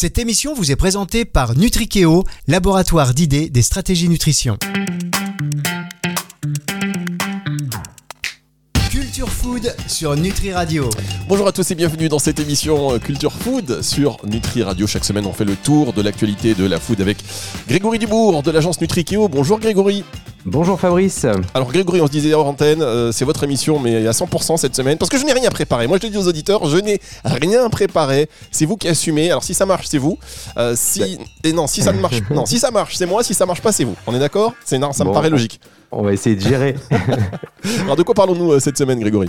Cette émission vous est présentée par Nutrikeo, laboratoire d'idées des stratégies nutrition. Food sur Nutri Radio. Bonjour à tous et bienvenue dans cette émission euh, Culture Food sur Nutri Radio. Chaque semaine, on fait le tour de l'actualité de la food avec Grégory Dubourg de l'agence Nutrikeo. Bonjour Grégory. Bonjour Fabrice. Alors Grégory, on se disait hors antenne, euh, c'est votre émission, mais à 100% cette semaine, parce que je n'ai rien préparé. Moi, je le dis aux auditeurs, je n'ai rien préparé. C'est vous qui assumez. Alors si ça marche, c'est vous. Euh, si Bah. et non, si ça ne marche, non, si ça marche, c'est moi. Si ça marche pas, c'est vous. On est d'accord? C'est non, ça me paraît logique. On va essayer de gérer. Alors de quoi parlons-nous euh, cette semaine, Grégory?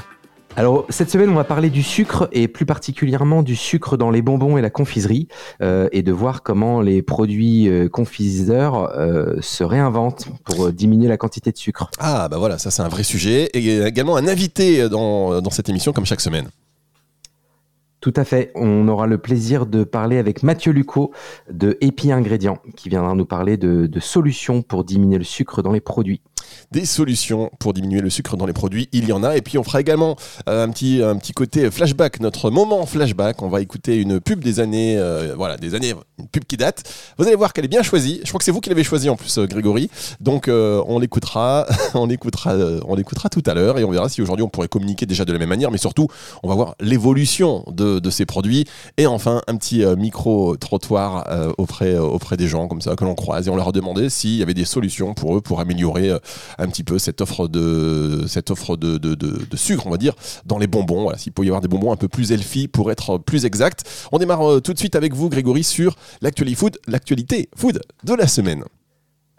Alors cette semaine, on va parler du sucre et plus particulièrement du sucre dans les bonbons et la confiserie euh, et de voir comment les produits euh, confiseurs euh, se réinventent pour diminuer la quantité de sucre. Ah bah voilà, ça c'est un vrai sujet et également un invité dans, dans cette émission comme chaque semaine. Tout à fait. On aura le plaisir de parler avec Mathieu Lucot de Epi Ingrédients qui viendra nous parler de, de solutions pour diminuer le sucre dans les produits. Des solutions pour diminuer le sucre dans les produits. Il y en a. Et puis on fera également euh, un, petit, un petit côté flashback, notre moment flashback. On va écouter une pub des années, euh, voilà, des années, une pub qui date. Vous allez voir qu'elle est bien choisie. Je crois que c'est vous qui l'avez choisie en plus, euh, Grégory. Donc on l'écoutera, on l'écoutera, on l'écoutera tout à l'heure et on verra si aujourd'hui on pourrait communiquer déjà de la même manière. Mais surtout, on va voir l'évolution de, de ces produits. Et enfin, un petit micro trottoir auprès, auprès des gens comme ça que l'on croise et on leur a demandé s'il y avait des solutions pour eux pour améliorer un petit peu cette offre de cette offre de, de, de- sucre, on va dire, dans les bonbons. Voilà, s'il peut y avoir des bonbons un peu plus healthy pour être plus exact. On démarre euh, tout de suite avec vous, Grégory, sur l'actualité food, l'actualité food de la semaine.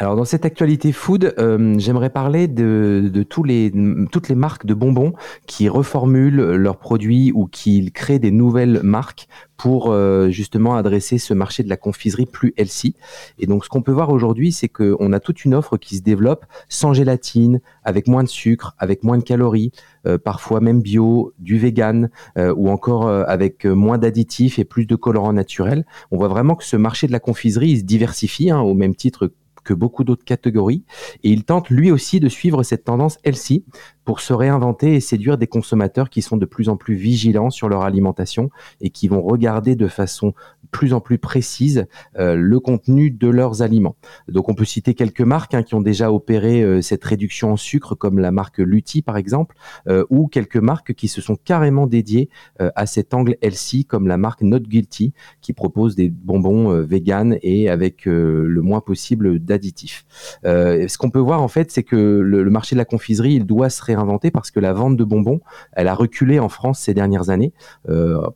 Alors dans cette actualité food, euh, j'aimerais parler de, toutes les marques de bonbons qui reformulent leurs produits ou qui créent des nouvelles marques pour euh, justement adresser ce marché de la confiserie plus healthy. Et donc ce qu'on peut voir aujourd'hui, c'est qu'on a toute une offre qui se développe sans gélatine, avec moins de sucre, avec moins de calories, euh, parfois même bio, du vegan, ou encore avec moins d'additifs et plus de colorants naturels. On voit vraiment que ce marché de la confiserie se diversifie hein, au même titre que beaucoup d'autres catégories. Et il tente lui aussi de suivre cette tendance healthy pour se réinventer et séduire des consommateurs qui sont de plus en plus vigilants sur leur alimentation et qui vont regarder de façon plus en plus précise euh, le contenu de leurs aliments. Donc on peut citer quelques marques hein, qui ont déjà opéré euh, cette réduction en sucre comme la marque Lutti par exemple euh, ou quelques marques qui se sont carrément dédiées à cet angle healthy comme la marque Not Guilty qui propose des bonbons vegan et avec le moins possible d'additifs. Ce qu'on peut voir en fait, c'est que le, marché de la confiserie, il doit se réinventer parce que la vente de bonbons, elle a reculé en France ces dernières années.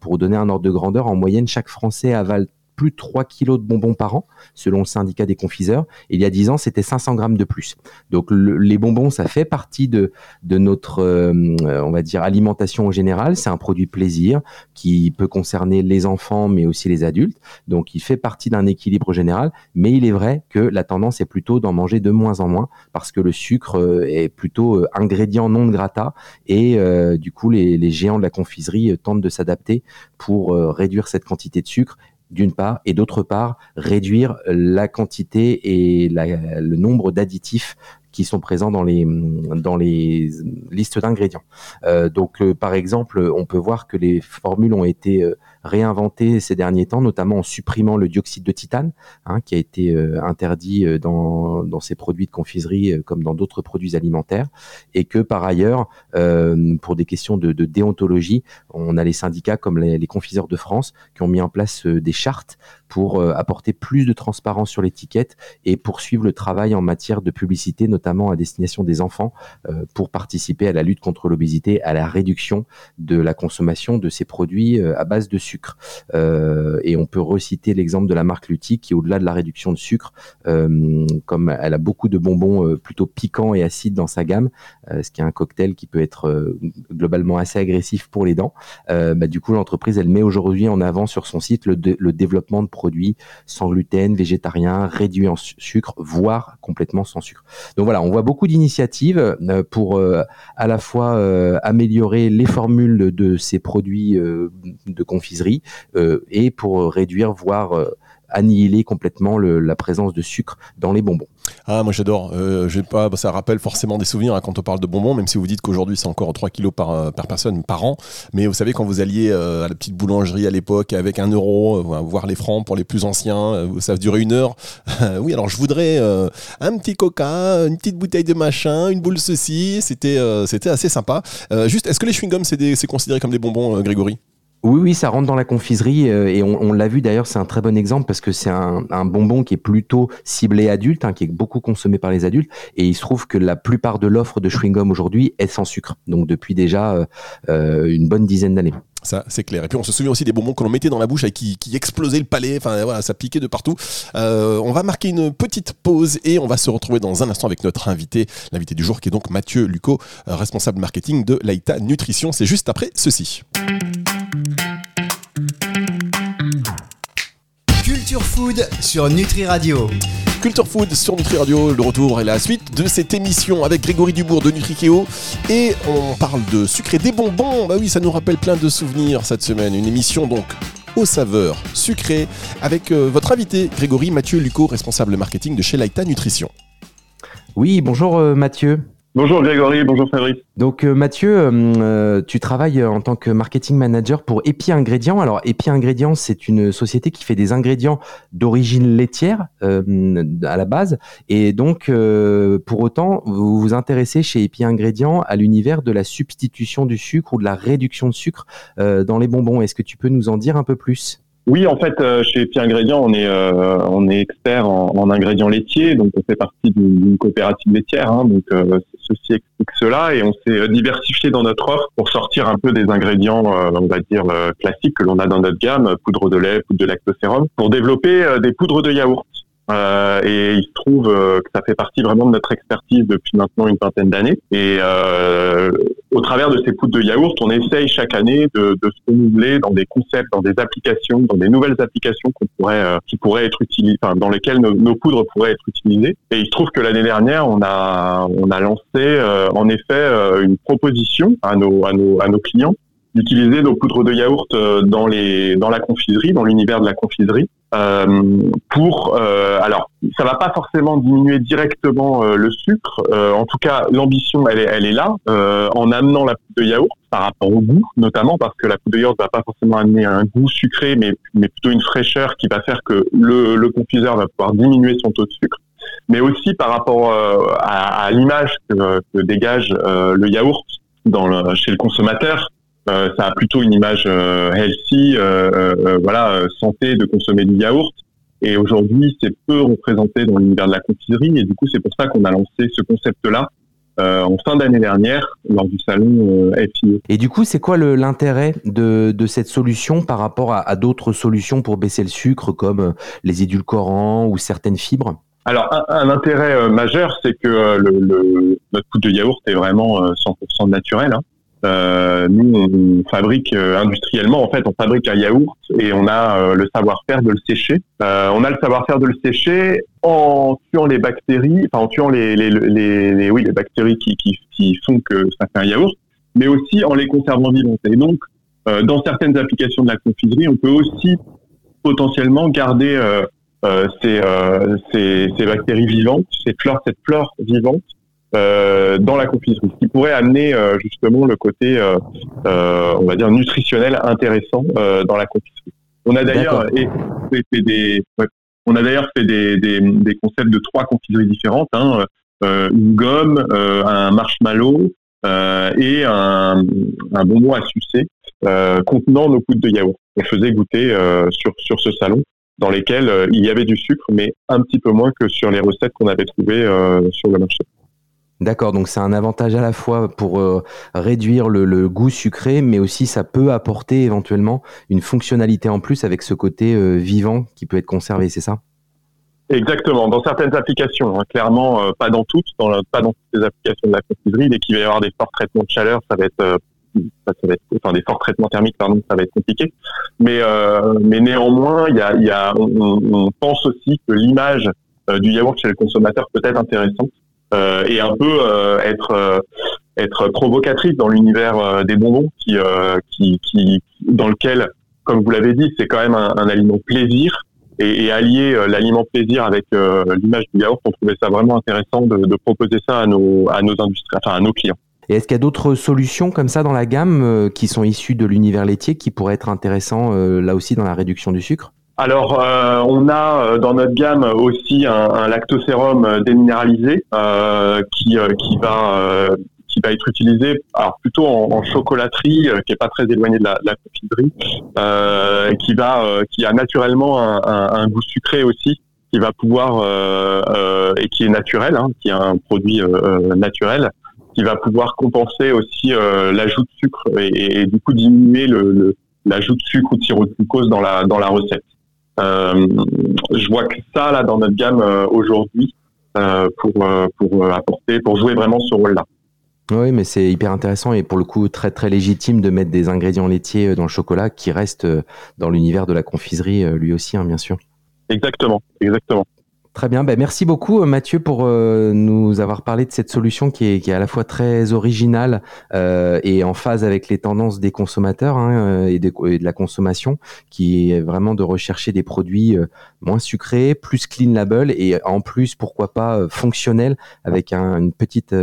Pour donner un ordre de grandeur, en moyenne, chaque Français plus de 3 kilos de bonbons par an, selon le syndicat des confiseurs. Il y a 10 ans, c'était 500 grammes de plus. Donc le- les bonbons, ça fait partie de, de notre, euh, on va dire, alimentation en général. C'est un produit plaisir qui peut concerner les enfants, mais aussi les adultes. Donc il fait partie d'un équilibre général. Mais il est vrai que la tendance est plutôt d'en manger de moins en moins parce que le sucre euh, est plutôt euh, ingrédient non grata et du coup les, les géants de la confiserie tentent de s'adapter pour réduire cette quantité de sucre d'une part, et d'autre part, réduire la quantité et le nombre d'additifs sont présents dans les, dans les listes d'ingrédients. Euh, donc, euh, par exemple, on peut voir que les formules ont été euh, réinventées ces derniers temps, notamment en supprimant le dioxyde de titane, hein, qui a été interdit dans, ces produits de confiserie comme dans d'autres produits alimentaires, et que par ailleurs, pour des questions de, déontologie, on a les syndicats comme les, confiseurs de France qui ont mis en place des chartes pour euh, apporter plus de transparence sur l'étiquette et poursuivre le travail en matière de publicité, notamment à destination des enfants, euh, pour participer à la lutte contre l'obésité, à la réduction de la consommation de ces produits euh, à base de sucre. Et on peut reciter l'exemple de la marque Lutti qui, au-delà de la réduction de sucre, comme elle a beaucoup de bonbons plutôt piquants et acides dans sa gamme, ce qui est un cocktail qui peut être globalement assez agressif pour les dents, bah, du coup l'entreprise elle met aujourd'hui en avant sur son site le, le développement de produits sans gluten, végétariens, réduits en su- sucre, voire complètement sans sucre. Donc voilà, on voit beaucoup d'initiatives euh, pour euh, à la fois euh, améliorer les formules de, ces produits de confiserie et pour réduire, voire annihiler complètement la présence de sucre dans les bonbons. Ah, moi j'adore. Euh, pas, ça rappelle forcément des souvenirs hein, quand on parle de bonbons, même si vous dites qu'aujourd'hui c'est encore 3 kilos par, euh, par personne par an. Mais vous savez, quand vous alliez euh, à la petite boulangerie à l'époque avec un euro, euh, voir les francs pour les plus anciens, ça durait une heure. oui, alors je voudrais un petit coca, une petite bouteille de machin, une boule ceci. C'était c'était assez sympa. juste, est-ce que les chewing-gums c'est considéré comme des bonbons, Grégory? Oui, oui, ça rentre dans la confiserie euh, et on, l'a vu d'ailleurs, c'est un très bon exemple parce que c'est un, bonbon qui est plutôt ciblé adulte, hein, qui est beaucoup consommé par les adultes et il se trouve que la plupart de l'offre de chewing-gum aujourd'hui est sans sucre, donc depuis déjà euh, euh, une bonne dizaine d'années. Ça, c'est clair. Et puis on se souvient aussi des bonbons que l'on mettait dans la bouche et qui, explosaient le palais. Enfin voilà, ça piquait de partout. on va marquer une petite pause et on va se retrouver dans un instant avec notre invité, l'invité du jour qui est donc Mathieu Lucot, responsable marketing de Laïta Nutrition. C'est juste après ceci. Culture Food sur Nutri Radio. Culture Food sur Nutri Radio, le retour et la suite de cette émission avec Grégory Dubourg de Nutrikeo. Et on parle de sucré des bonbons. Bah oui, ça nous rappelle plein de souvenirs cette semaine. Une émission donc aux saveurs sucrées avec euh, votre invité Grégory Mathieu Luco, responsable marketing de chez Laïta Nutrition. Oui, bonjour euh, Mathieu. Bonjour Grégory, bonjour Fabrice. Donc euh, Mathieu, euh, euh, tu travailles en tant que marketing manager pour Epi Ingrédients. Alors Epi Ingrédients, c'est une société qui fait des ingrédients d'origine laitière à la base. Et donc, pour autant, vous vous intéressez chez Epi Ingrédients à l'univers de la substitution du sucre ou de la réduction de sucre dans les bonbons. Est-ce que tu peux nous en dire un peu plus? Oui, en fait, euh, chez Pierre Ingrédients, on est euh, on est expert en, en, ingrédients laitiers, donc on fait partie d'une coopérative laitière, hein, donc euh, ceci explique cela, et on s'est diversifié dans notre offre pour sortir un peu des ingrédients, on va dire classiques que l'on a dans notre gamme, poudre de lait, poudre de lactosérum, pour développer des poudres de yaourt. Euh, et il se trouve euh, que ça fait partie vraiment de notre expertise depuis maintenant une vingtaine d'années. Et euh, au travers de ces poudres de yaourt, on essaye chaque année de, de, se renouveler dans des concepts, dans des applications, dans des nouvelles applications qu'on pourrait, euh, qui pourraient être utilisées, dans lesquelles nos, nos, poudres pourraient être utilisées. Et il se trouve que l'année dernière, on a, on a lancé en effet une proposition à nos, à nos, à nos clients d'utiliser nos poudres de yaourt dans les dans la confiserie, dans l'univers de la confiserie, euh, pour euh, alors ça va pas forcément diminuer directement euh, le sucre. en tout cas, l'ambition elle est elle est là en amenant la poudre de yaourt par rapport au goût, notamment parce que la poudre de yaourt va pas forcément amener un goût sucré, mais mais plutôt une fraîcheur qui va faire que le, le confiseur va pouvoir diminuer son taux de sucre mais aussi par rapport à, à l'image que, que, dégage le yaourt dans le, chez le consommateur. Euh, ça a plutôt une image euh, healthy, euh, voilà, santé de consommer du yaourt. Et aujourd'hui, c'est peu représenté dans l'univers de la confiserie. Et du coup, c'est pour ça qu'on a lancé ce concept-là euh, en fin d'année dernière lors du salon euh, FIE. Et du coup, c'est quoi l'intérêt de, de, cette solution par rapport à, à d'autres solutions pour baisser le sucre comme les édulcorants ou certaines fibres? Alors, un, un intérêt majeur, c'est que le, le, notre poudre de yaourt est vraiment 100% naturel. Hein. Euh, nous, on fabrique euh, industriellement, en fait, on fabrique un yaourt et on a euh, le savoir-faire de le sécher. Euh, on a le savoir-faire de le sécher en tuant les bactéries, enfin en tuant les, les, les, les oui, les bactéries qui, qui, qui, font que ça fait un yaourt, mais aussi en les conservant vivantes. Et donc, dans certaines applications de la confiserie, on peut aussi potentiellement garder ces, ces, ces, bactéries vivantes, cette flore vivante, euh, dans la confiserie, ce qui pourrait amener euh, justement le côté, euh, on va dire, nutritionnel intéressant dans la confiserie. On a d'ailleurs fait des, on a d'ailleurs fait des, des, des, concepts de trois confiseries différentes, hein, une gomme, un marshmallow et un, un, bonbon à sucer contenant nos poudres de yaourt. On faisait goûter sur sur ce salon dans lesquels il y avait du sucre, mais un petit peu moins que sur les recettes qu'on avait trouvées sur le marché. D'accord, donc c'est un avantage à la fois pour euh, réduire le, goût sucré, mais aussi ça peut apporter éventuellement une fonctionnalité en plus avec ce côté euh, vivant qui peut être conservé, c'est ça? Exactement, dans certaines applications, hein, clairement euh, pas dans toutes, dans pas dans toutes les applications de la confiserie. Dès qu'il va y avoir des forts traitements de chaleur, ça va être, enfin des forts traitements thermiques, pardon, ça va être compliqué. Mais mais néanmoins, y a, y a on, pense aussi que l'image du yaourt chez le consommateur peut être intéressante et un peu euh, être euh, être provocatrice dans l'univers des bonbons qui, dans lequel comme vous l'avez dit c'est quand même un, aliment plaisir et, allier l'aliment plaisir avec l'image du yaourt, on trouvait ça vraiment intéressant de, proposer ça à nos, clients. Et est-ce qu'il y a d'autres solutions comme ça dans la gamme euh, qui sont issues de l'univers laitier qui pourraient être intéressants euh, là aussi dans la réduction du sucre? Alors, euh, on a dans notre gamme aussi un, un lactosérum déminéralisé qui, qui va qui va être utilisé alors plutôt en, chocolaterie, qui est pas très éloigné de la, la confiserie, qui va qui a naturellement un, un, goût sucré aussi, qui va pouvoir et qui est naturel, hein, qui est un produit naturel qui va pouvoir compenser aussi euh, l'ajout de sucre et, du coup diminuer le, l'ajout de sucre ou de sirop de glucose dans la dans la recette. Euh, je vois que ça là dans notre gamme euh, aujourd'hui pour pour apporter pour jouer vraiment ce rôle-là. Oui, mais c'est hyper intéressant et pour le coup très très légitime de mettre des ingrédients laitiers dans le chocolat qui restent dans l'univers de la confiserie lui aussi, hein, bien sûr. Exactement, exactement. Très bien, ben merci beaucoup euh, Mathieu pour euh, nous avoir parlé de cette solution qui est, qui est à la fois très originale euh, et en phase avec les tendances des consommateurs hein, euh, et, de, et, de, la consommation, qui est vraiment de rechercher des produits moins sucrés, plus clean label et en plus pourquoi pas fonctionnels avec un une petite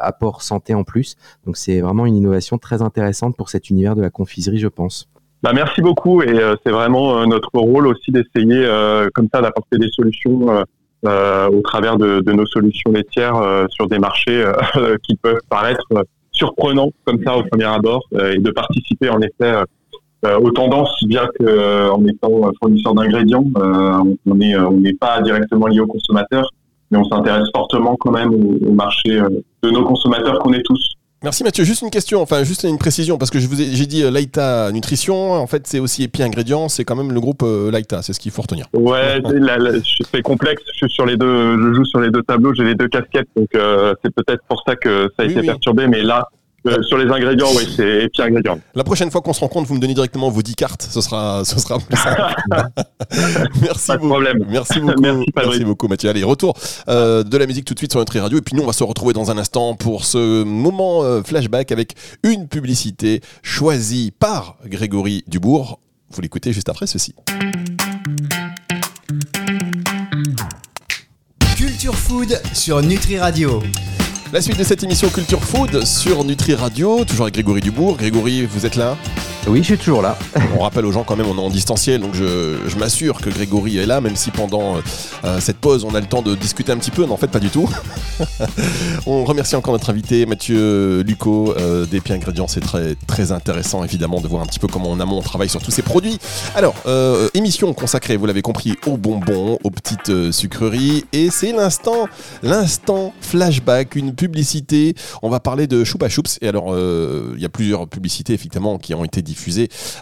apport santé en plus. Donc c'est vraiment une innovation très intéressante pour cet univers de la confiserie, je pense. Bah, merci beaucoup et euh, c'est vraiment euh, notre rôle aussi d'essayer euh, comme ça d'apporter des solutions au travers de, de, nos solutions laitières sur des marchés qui peuvent paraître surprenants comme ça au premier abord et de participer en effet aux tendances bien qu'en étant fournisseur d'ingrédients on est on n'est pas directement lié aux consommateurs mais on s'intéresse fortement quand même au, au marché de nos consommateurs qu'on est tous Merci Mathieu. Juste une question, enfin juste une précision, parce que je vous ai, j'ai dit euh, Laïta Nutrition, en fait c'est aussi Epi Ingrédients, c'est quand même le groupe euh, Laïta, c'est ce qu'il faut retenir. Ouais, c'est complexe, je suis sur les deux, je joue sur les deux tableaux, j'ai les deux casquettes, donc euh, c'est peut-être pour ça que ça a été perturbé, mais là euh, sur les ingrédients, oui, c'est Pierre ingrédients. La prochaine fois qu'on se rencontre, vous me donnez directement vos 10 cartes, ce sera, ce sera plus simple. merci Pas de beaucoup. problème. Merci beaucoup. merci, beaucoup, Mathieu. Allez, retour euh, de la musique tout de suite sur notre radio. Et puis nous, on va se retrouver dans un instant pour ce moment euh, flashback avec une publicité choisie par Grégory Dubourg. Vous l'écoutez juste après ceci. Culture Food sur Nutri Radio. La suite de cette émission Culture Food sur Nutri Radio, toujours avec Grégory Dubourg. Grégory, vous êtes là? Oui, je suis toujours là. on rappelle aux gens quand même, on est en distanciel, donc je, m'assure que Grégory est là, même si pendant euh, cette pause, on a le temps de discuter un petit peu. Non, en fait, pas du tout. on remercie encore notre invité, Mathieu Luco, euh, des Pieds Ingrédients. C'est très, très intéressant, évidemment, de voir un petit peu comment en amont on travaille sur tous ces produits. Alors, euh, émission consacrée, vous l'avez compris, aux bonbons, aux petites sucreries. Et c'est l'instant, l'instant flashback, une publicité. On va parler de Choupa Choups. Et alors, il y a plusieurs publicités, effectivement, qui ont été diffusées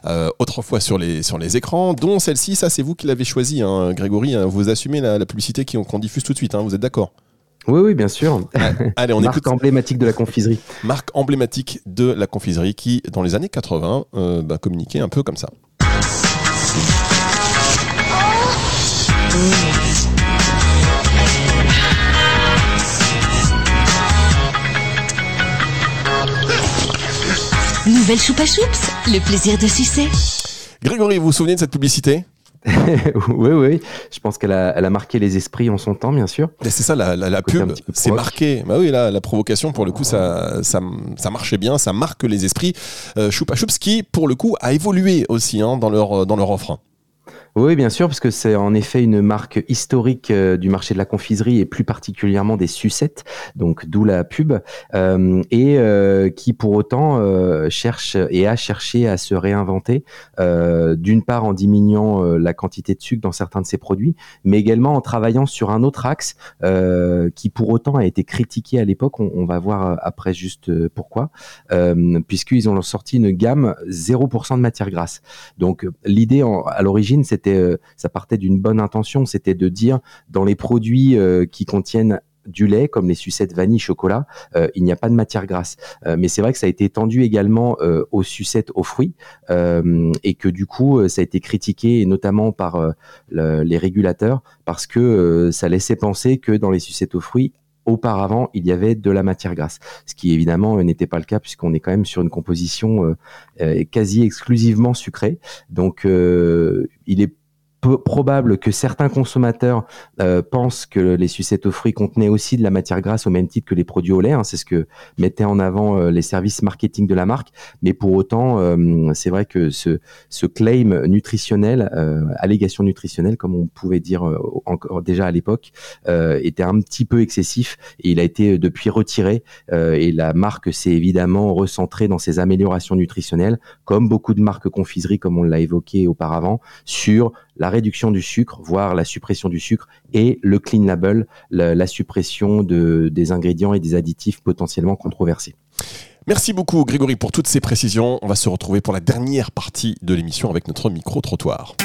euh, autrefois sur les, sur les écrans, dont celle-ci, ça c'est vous qui l'avez choisie, hein, Grégory, hein. vous assumez la, publicité qu'on diffuse tout de suite, hein, vous êtes d'accord? Oui, oui, bien sûr. Allez, on Marque emblématique de la confiserie. Marque emblématique de la confiserie qui, dans les années 80, euh, bah, communiquait un peu comme ça. Nouvelle choupa choups, le plaisir de sucer. Grégory, vous vous souvenez de cette publicité? Oui, oui. Je pense qu'elle a, elle a marqué les esprits en son temps, bien sûr. C'est ça, la, la, pub, c'est marqué. Bah oui, la, la provocation, pour le coup, ça, ça, ça, marchait bien, ça marque les esprits. Euh, Choupa Choups, qui, pour le coup, a évolué aussi hein, dans, leur, dans leur offre. Oui, bien sûr, parce que c'est en effet une marque historique euh, du marché de la confiserie et plus particulièrement des sucettes, donc d'où la pub, euh, et euh, qui pour autant cherche et a cherché à se réinventer, d'une part en diminuant la quantité de sucre dans certains de ses produits, mais également en travaillant sur un autre axe qui pour autant a été critiqué à l'époque, on, on, va voir après juste pourquoi, puisqu'ils ont sorti une gamme 0% de matière grasse. Donc l'idée à l'origine, c'était euh, ça partait d'une bonne intention, c'était de dire dans les produits euh, qui contiennent du lait, comme les sucettes vanille, chocolat, euh, il n'y a pas de matière grasse. mais c'est vrai que ça a été étendu également aux sucettes aux fruits et que du coup, ça a été critiqué, notamment par les régulateurs, parce que ça laissait penser que dans les sucettes aux fruits, auparavant, il y avait de la matière grasse, ce qui évidemment n'était pas le cas puisqu'on est quand même sur une composition quasi exclusivement sucrée. Donc, il est probable que certains consommateurs euh, pensent que les sucettes aux fruits contenaient aussi de la matière grasse au même titre que les produits au lait. Hein. c'est ce que mettaient en avant euh, les services marketing de la marque. Mais pour autant, euh, c'est vrai que ce, claim nutritionnel, allégation nutritionnelle, comme on pouvait dire encore déjà à l'époque, était un petit peu excessif et il a été depuis retiré. et la marque s'est évidemment recentrée dans ses améliorations nutritionnelles, comme beaucoup de marques confiseries, comme on l'a évoqué auparavant, sur la réduction du sucre, voire la suppression du sucre, et le clean label, la, suppression de, des ingrédients et des additifs potentiellement controversés. Merci beaucoup Grégory pour toutes ces précisions. On va se retrouver pour la dernière partie de l'émission avec notre micro-trottoir.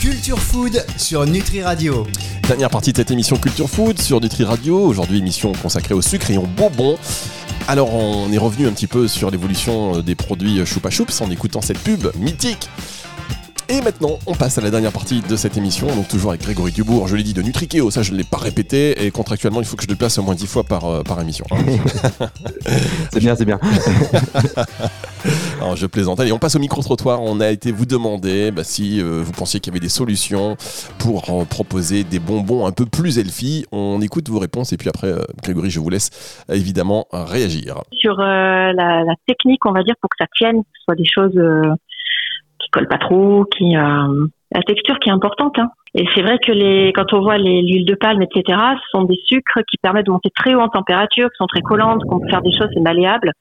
Culture Food sur Nutri Radio. Dernière partie de cette émission Culture Food sur Nutri Radio. Aujourd'hui, émission consacrée au sucre et au bonbons. Alors on est revenu un petit peu sur l'évolution euh, des produits Choupa Choups en écoutant cette pub mythique. Et maintenant, on passe à la dernière partie de cette émission, donc toujours avec Grégory Dubourg, je l'ai dit, de Nutrikeo, ça je ne l'ai pas répété, et contractuellement, il faut que je le place au moins 10 fois par, euh, par émission. c'est bien, c'est bien. Alors, je plaisante. Allez, on passe au micro-trottoir. On a été vous demander bah, si euh, vous pensiez qu'il y avait des solutions pour proposer des bonbons un peu plus healthy. On écoute vos réponses et puis après, euh, Grégory, je vous laisse évidemment réagir. Sur la, la, technique, on va dire, pour que ça tienne, que ce soit des choses qui collent pas trop, qui la texture qui est importante. Hein. Et c'est vrai que les, quand on voit l'huile de palme, etc., ce sont des sucres qui permettent de monter très haut en température, qui sont très collantes, qu'on peut faire des choses, c'est malléable.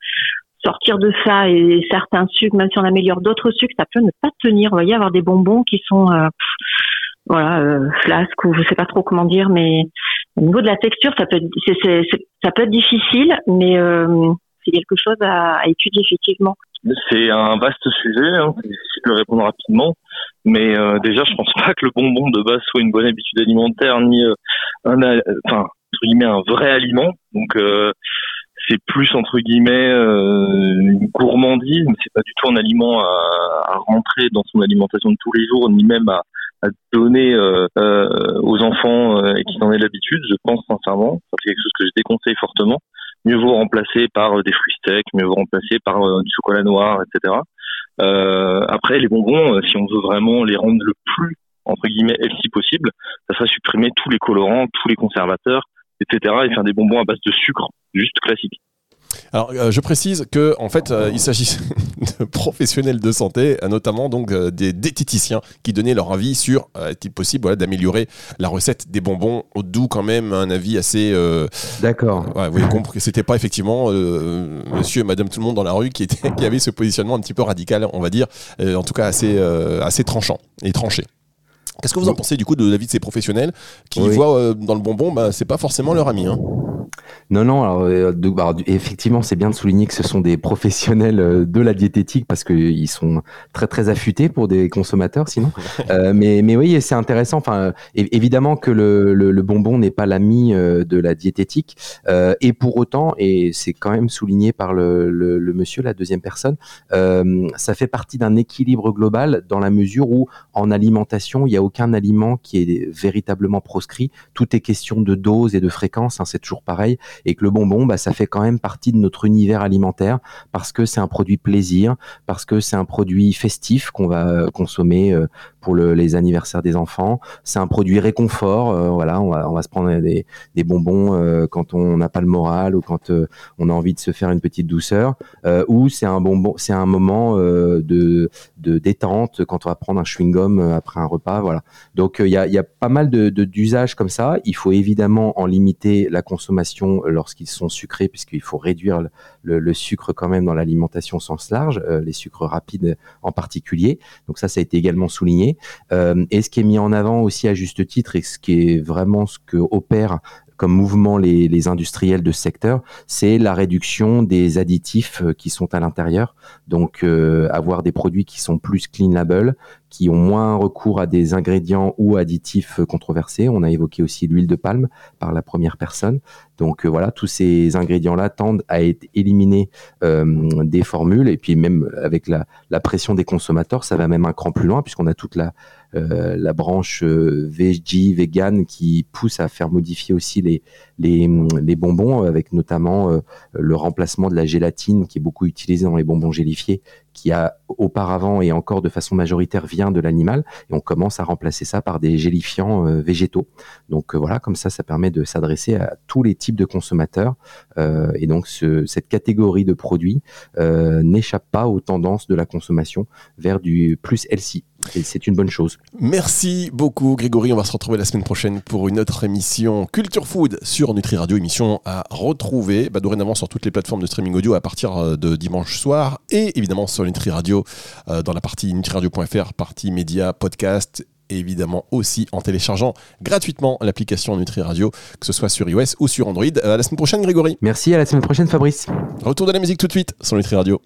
Sortir de ça et certains sucres, même si on améliore d'autres sucres, ça peut ne pas tenir. Vous voyez, avoir des bonbons qui sont, euh, voilà, euh, flasques ou je sais pas trop comment dire, mais au niveau de la texture, ça peut, c'est, ça peut être difficile, mais euh, c'est quelque chose à, à étudier effectivement. C'est un vaste sujet, hein, de répondre rapidement, mais euh, déjà je pense pas que le bonbon de base soit une bonne habitude alimentaire ni euh, un, enfin entre guillemets un vrai aliment. Donc euh, c'est plus entre guillemets une gourmandise, mais c'est pas du tout un aliment à, à, rentrer dans son alimentation de tous les jours, ni même à, à donner aux enfants qui en aient l'habitude. Je pense sincèrement, c'est quelque chose que je déconseille fortement mieux vaut remplacer par euh, des fruits secs, mieux vaut remplacer par euh, du chocolat noir, etc. Euh, après, les bonbons, si on veut vraiment les rendre le plus entre guillemets healthy possible, ça serait supprimer tous les colorants, tous les conservateurs, etc. et faire des bonbons à base de sucre, juste classique. Alors, euh, je précise que en fait, euh, il s'agit de professionnels de santé, euh, notamment donc des diététiciens qui donnaient leur avis sur est-il possible voilà, d'améliorer la recette des bonbons, au doux quand même un avis assez. D'accord. vous avez compris que c'était pas effectivement Monsieur et Madame tout le monde dans la rue qui était qui avait ce positionnement un petit peu radical, on va dire, en tout cas assez assez tranchant et tranché. Qu'est-ce que vous en pensez du coup de l'avis de ces professionnels qui voient dans le bonbon, bah, c'est pas forcément leur ami. Hein. Non, non, alors, euh, bah, effectivement, c'est bien de souligner que ce sont des professionnels euh, de la diététique parce qu'ils sont très, très affûtés pour des consommateurs sinon. Euh, mais, mais oui, c'est intéressant. Enfin, évidemment que le, le, bonbon n'est pas l'ami de la diététique. et pour autant, et c'est quand même souligné par le, le, monsieur, la deuxième personne, ça fait partie d'un équilibre global dans la mesure où en alimentation, il n'y a aucun aliment qui est véritablement proscrit. Tout est question de dose et de fréquence. Hein, c'est toujours pareil et que le bonbon, bah, ça fait quand même partie de notre univers alimentaire parce que c'est un produit plaisir, parce que c'est un produit festif qu'on va euh, consommer euh, pour les anniversaires des enfants. C'est un produit réconfort. Euh, voilà, on va, se prendre des, bonbons quand on n'a pas le moral ou quand on a envie de se faire une petite douceur. ou c'est un bonbon, c'est un moment de, détente quand on va prendre un chewing gum après un repas. Voilà. Donc il y a, pas mal d'usages comme ça. Il faut évidemment en limiter la consommation lorsqu'ils sont sucrés, puisqu'il faut réduire le, sucre quand même dans l'alimentation sens large, euh, les sucres rapides en particulier. Donc ça, ça a été également souligné. Euh, et ce qui est mis en avant aussi à juste titre, et ce qui est vraiment ce que opère comme mouvement les, industriels de ce secteur, c'est la réduction des additifs euh, qui sont à l'intérieur. Donc euh, avoir des produits qui sont plus clean label, qui ont moins recours à des ingrédients ou additifs euh, controversés. On a évoqué aussi l'huile de palme par la première personne. Donc voilà, tous ces ingrédients-là tendent à être éliminés des formules et puis même avec la, la, pression des consommateurs, ça va même un cran plus loin puisqu'on a toute la, euh, la branche euh, veggie, vegan qui pousse à faire modifier aussi les, les, bonbons, avec notamment euh, le remplacement de la gélatine qui est beaucoup utilisé dans les bonbons gélifiés, qui a auparavant et encore de façon majoritaire vient de l'animal, et on commence à remplacer ça par des gélifiants végétaux. Donc voilà, comme ça, ça permet de s'adresser à tous les types de consommateurs, et donc cette catégorie de produits n'échappe pas aux tendances de la consommation vers du plus healthy. C'est une bonne chose. Merci beaucoup Grégory. On va se retrouver la semaine prochaine pour une autre émission Culture Food sur Nutri Radio, émission à retrouver bah, dorénavant sur toutes les plateformes de streaming audio à partir euh, de dimanche soir et évidemment sur Nutri Radio euh, dans la partie nutriradio.fr, partie média, podcast évidemment aussi en téléchargeant gratuitement l'application Nutri Radio, que ce soit sur iOS ou sur Android. Euh, à la semaine prochaine, Grégory. Merci, à la semaine prochaine, Fabrice. Retour de la musique tout de suite sur Nutri Radio.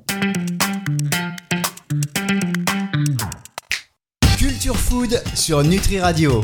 Culture Food sur Nutri Radio.